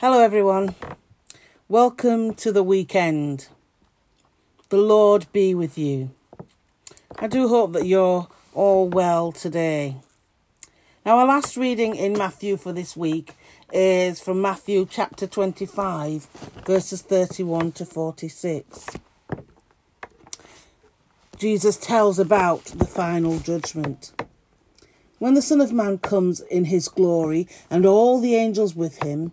Hello, everyone. Welcome to the weekend. The Lord be with you. I do hope that you're all well today. Now, our last reading in Matthew for this week is from Matthew chapter 25, verses 31 to 46. Jesus tells about the final judgment. When the Son of Man comes in his glory and all the angels with him,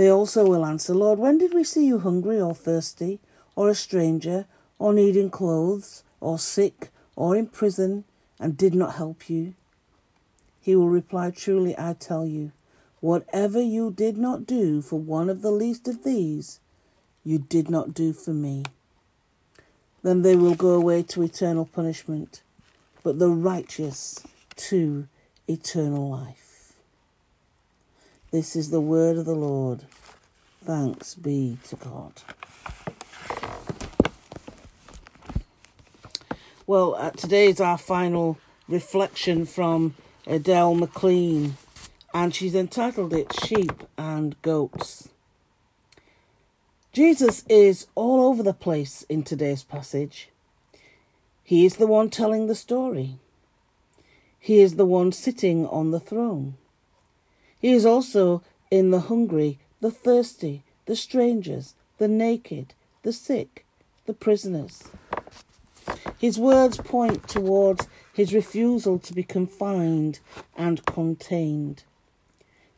They also will answer, Lord, when did we see you hungry or thirsty, or a stranger, or needing clothes, or sick, or in prison, and did not help you? He will reply, Truly I tell you, whatever you did not do for one of the least of these, you did not do for me. Then they will go away to eternal punishment, but the righteous to eternal life. This is the word of the Lord. Thanks be to God. Well, uh, today is our final reflection from Edel McClean, and she's entitled it Sheep and Goats. Jesus is all over the place in today's passage. He is the one telling the story. He is the one sitting on the throne. He is also in the hungry, the thirsty, the strangers, the naked, the sick, the prisoners. His words point towards his refusal to be confined and contained.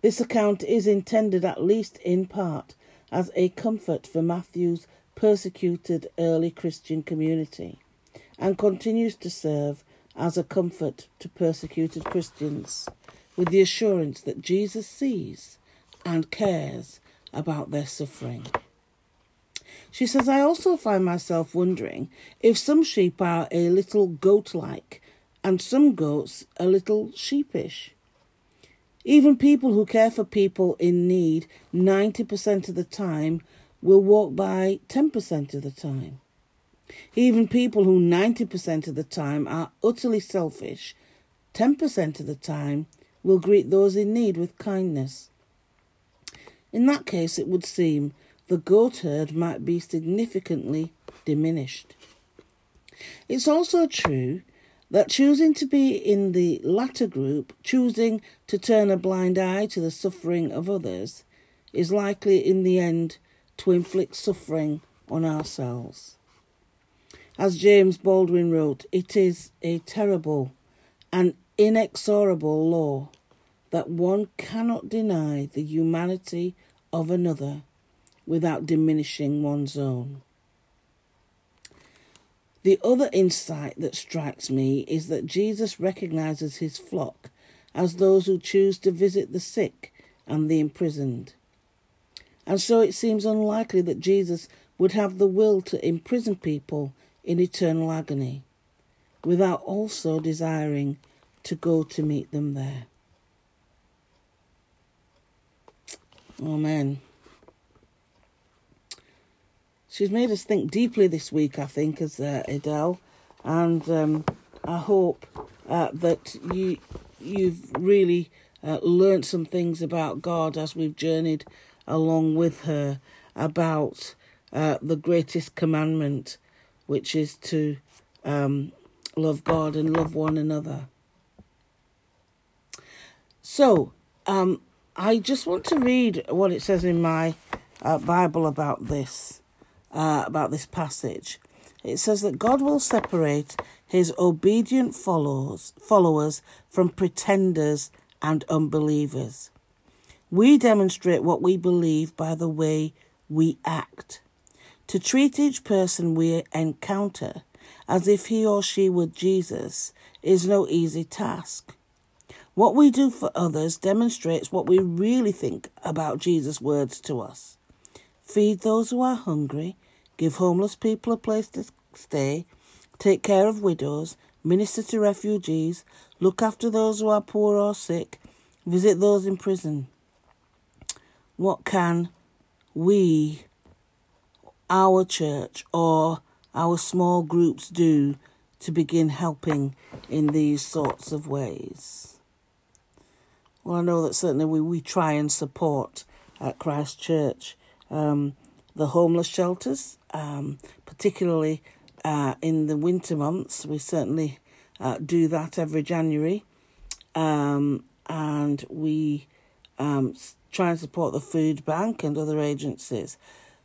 This account is intended, at least in part, as a comfort for Matthew's persecuted early Christian community and continues to serve as a comfort to persecuted Christians, with the assurance that Jesus sees and cares about their suffering. She says, I also find myself wondering if some sheep are a little goat like and some goats a little sheepish. Even people who care for people in need 90% of the time will walk by 10% of the time. Even people who 90% of the time are utterly selfish, 10% of the time will greet those in need with kindness. In that case, it would seem the goat herd might be significantly diminished. It's also true that choosing to be in the latter group, choosing to turn a blind eye to the suffering of others, is likely in the end to inflict suffering on ourselves. As James Baldwin wrote, it is a terrible and inexorable law that one cannot deny the humanity of another without diminishing one's own. The other insight that strikes me is that Jesus recognizes his flock as those who choose to visit the sick and the imprisoned. And so it seems unlikely that Jesus would have the will to imprison people in eternal agony without also desiring to go to meet them there. Amen. She's made us think deeply this week, I think, as uh, Edel, and um, I hope uh, that you you've really uh, learned some things about God as we've journeyed along with her about uh, the greatest commandment, which is to um, love God and love one another. So, um, I just want to read what it says in my uh, Bible about this, uh, about this passage. It says that God will separate his obedient followers, followers from pretenders and unbelievers. We demonstrate what we believe by the way we act. To treat each person we encounter as if he or she were Jesus is no easy task. What we do for others demonstrates what we really think about Jesus' words to us. Feed those who are hungry, give homeless people a place to stay, take care of widows, minister to refugees, look after those who are poor or sick, visit those in prison. What can we, our church, or our small groups do to begin helping in these sorts of ways? Well, I know that certainly we, we try and support at Christ Church um, the homeless shelters, um, particularly uh, in the winter months. We certainly uh, do that every January. Um, and we um, try and support the food bank and other agencies.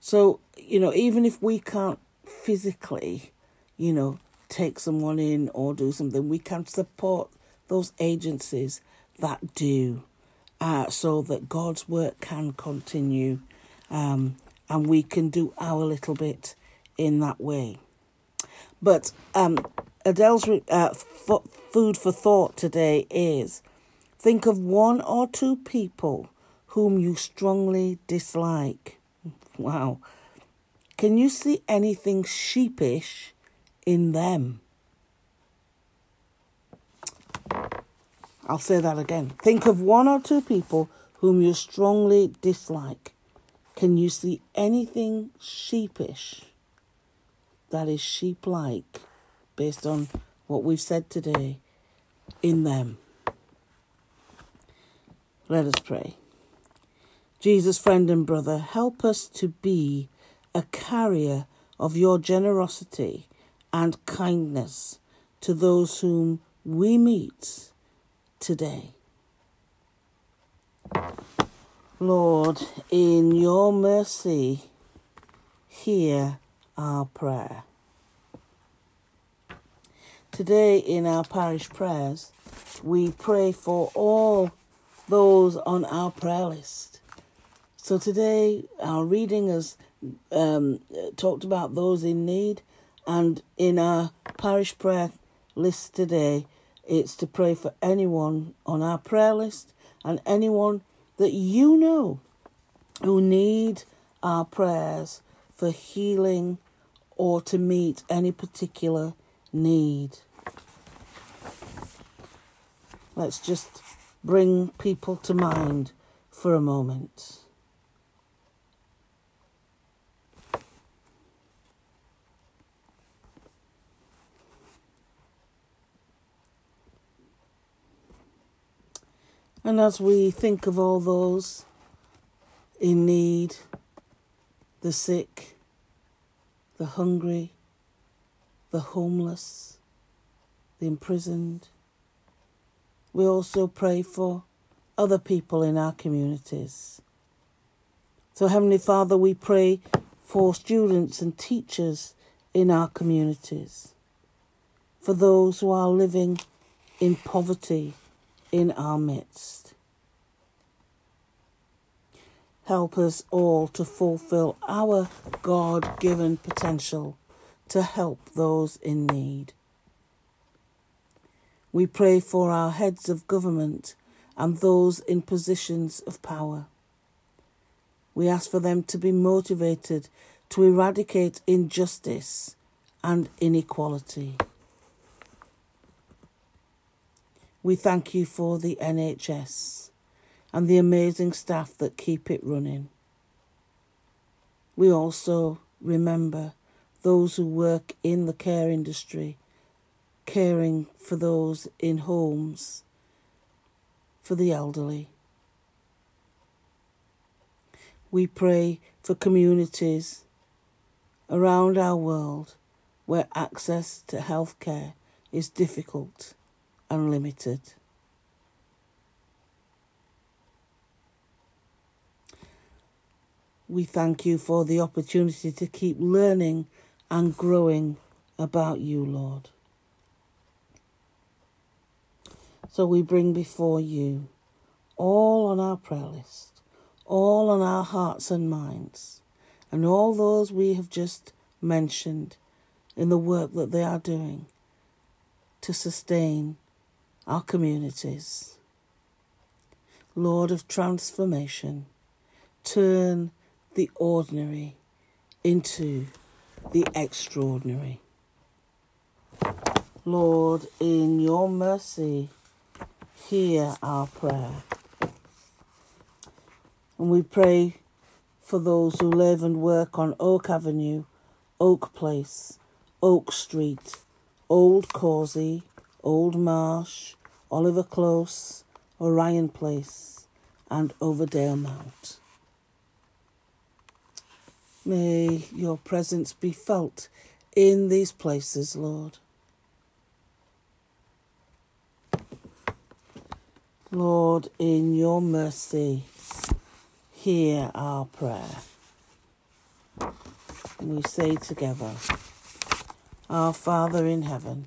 So, you know, even if we can't physically, you know, take someone in or do something, we can support those agencies that do uh, so that God's work can continue um, and we can do our little bit in that way. But um, Edel's uh, f- food for thought today is think of one or two people whom you strongly dislike. Wow. Can you see anything sheepish in them? I'll say that again. Think of one or two people whom you strongly dislike. Can you see anything sheepish that is sheep like, based on what we've said today, in them. Let us pray. Jesus, friend and brother, help us to be a carrier of your generosity and kindness to those whom we meet today. Lord, in your mercy, hear our prayer. Today, in our parish prayers, we pray for all those on our prayer list. So today, our reading has um, talked about those in need, and in our parish prayer list today, it's to pray for anyone on our prayer list and anyone that you know who need our prayers for healing or to meet any particular need. Let's just bring people to mind for a moment. And as we think of all those in need, the sick, the hungry, the homeless, the imprisoned. We also pray for other people in our communities. So, Heavenly Father, we pray for students and teachers in our communities, for those who are living in poverty in our midst. help us all to fulfill our God given potential to help those in need. We pray for our heads of government and those in positions of power. We ask for them to be motivated to eradicate injustice and inequality. We thank you for the NHS and the amazing staff that keep it running. We also remember those who work in the care industry, caring for those in homes, for the elderly. We pray for communities around our world where access to healthcare is difficult and limited. We thank you for the opportunity to keep learning and growing about you, Lord. So we bring before you all on our prayer list, all on our hearts and minds, and all those we have just mentioned in the work that they are doing to sustain our communities. Lord of transformation, turn the ordinary into the extraordinary. Lord, in your mercy, hear our prayer. And we pray for those who live and work on Oak Avenue, Oak Place, Oak Street, Old Causey, Old Marsh, Oliver Close, Orion Place, and Overdale Mount. May your presence be felt in these places, Lord. Lord, in your mercy, hear our prayer. And we say together, Our Father in heaven,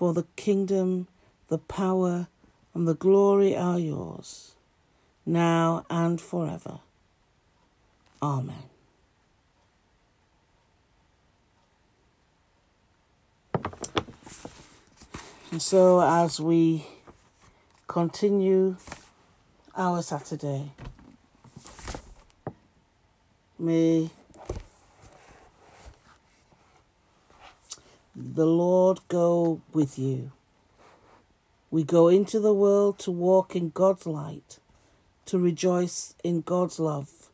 For the kingdom, the power, and the glory are yours, now and forever. Amen. And so, as we continue our Saturday, may the Lord go with you. We go into the world to walk in God's light, to rejoice in God's love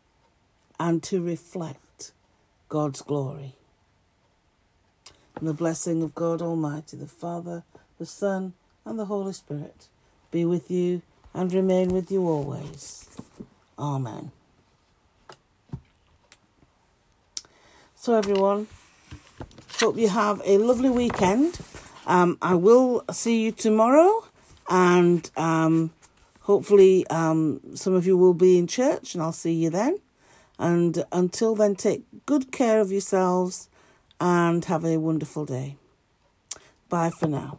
and to reflect God's glory. And the blessing of God Almighty, the Father, the Son, and the Holy Spirit be with you and remain with you always. Amen. So, everyone, hope you have a lovely weekend. Um, I will see you tomorrow, and um, hopefully, um, some of you will be in church, and I'll see you then. And until then, take good care of yourselves and have a wonderful day. Bye for now.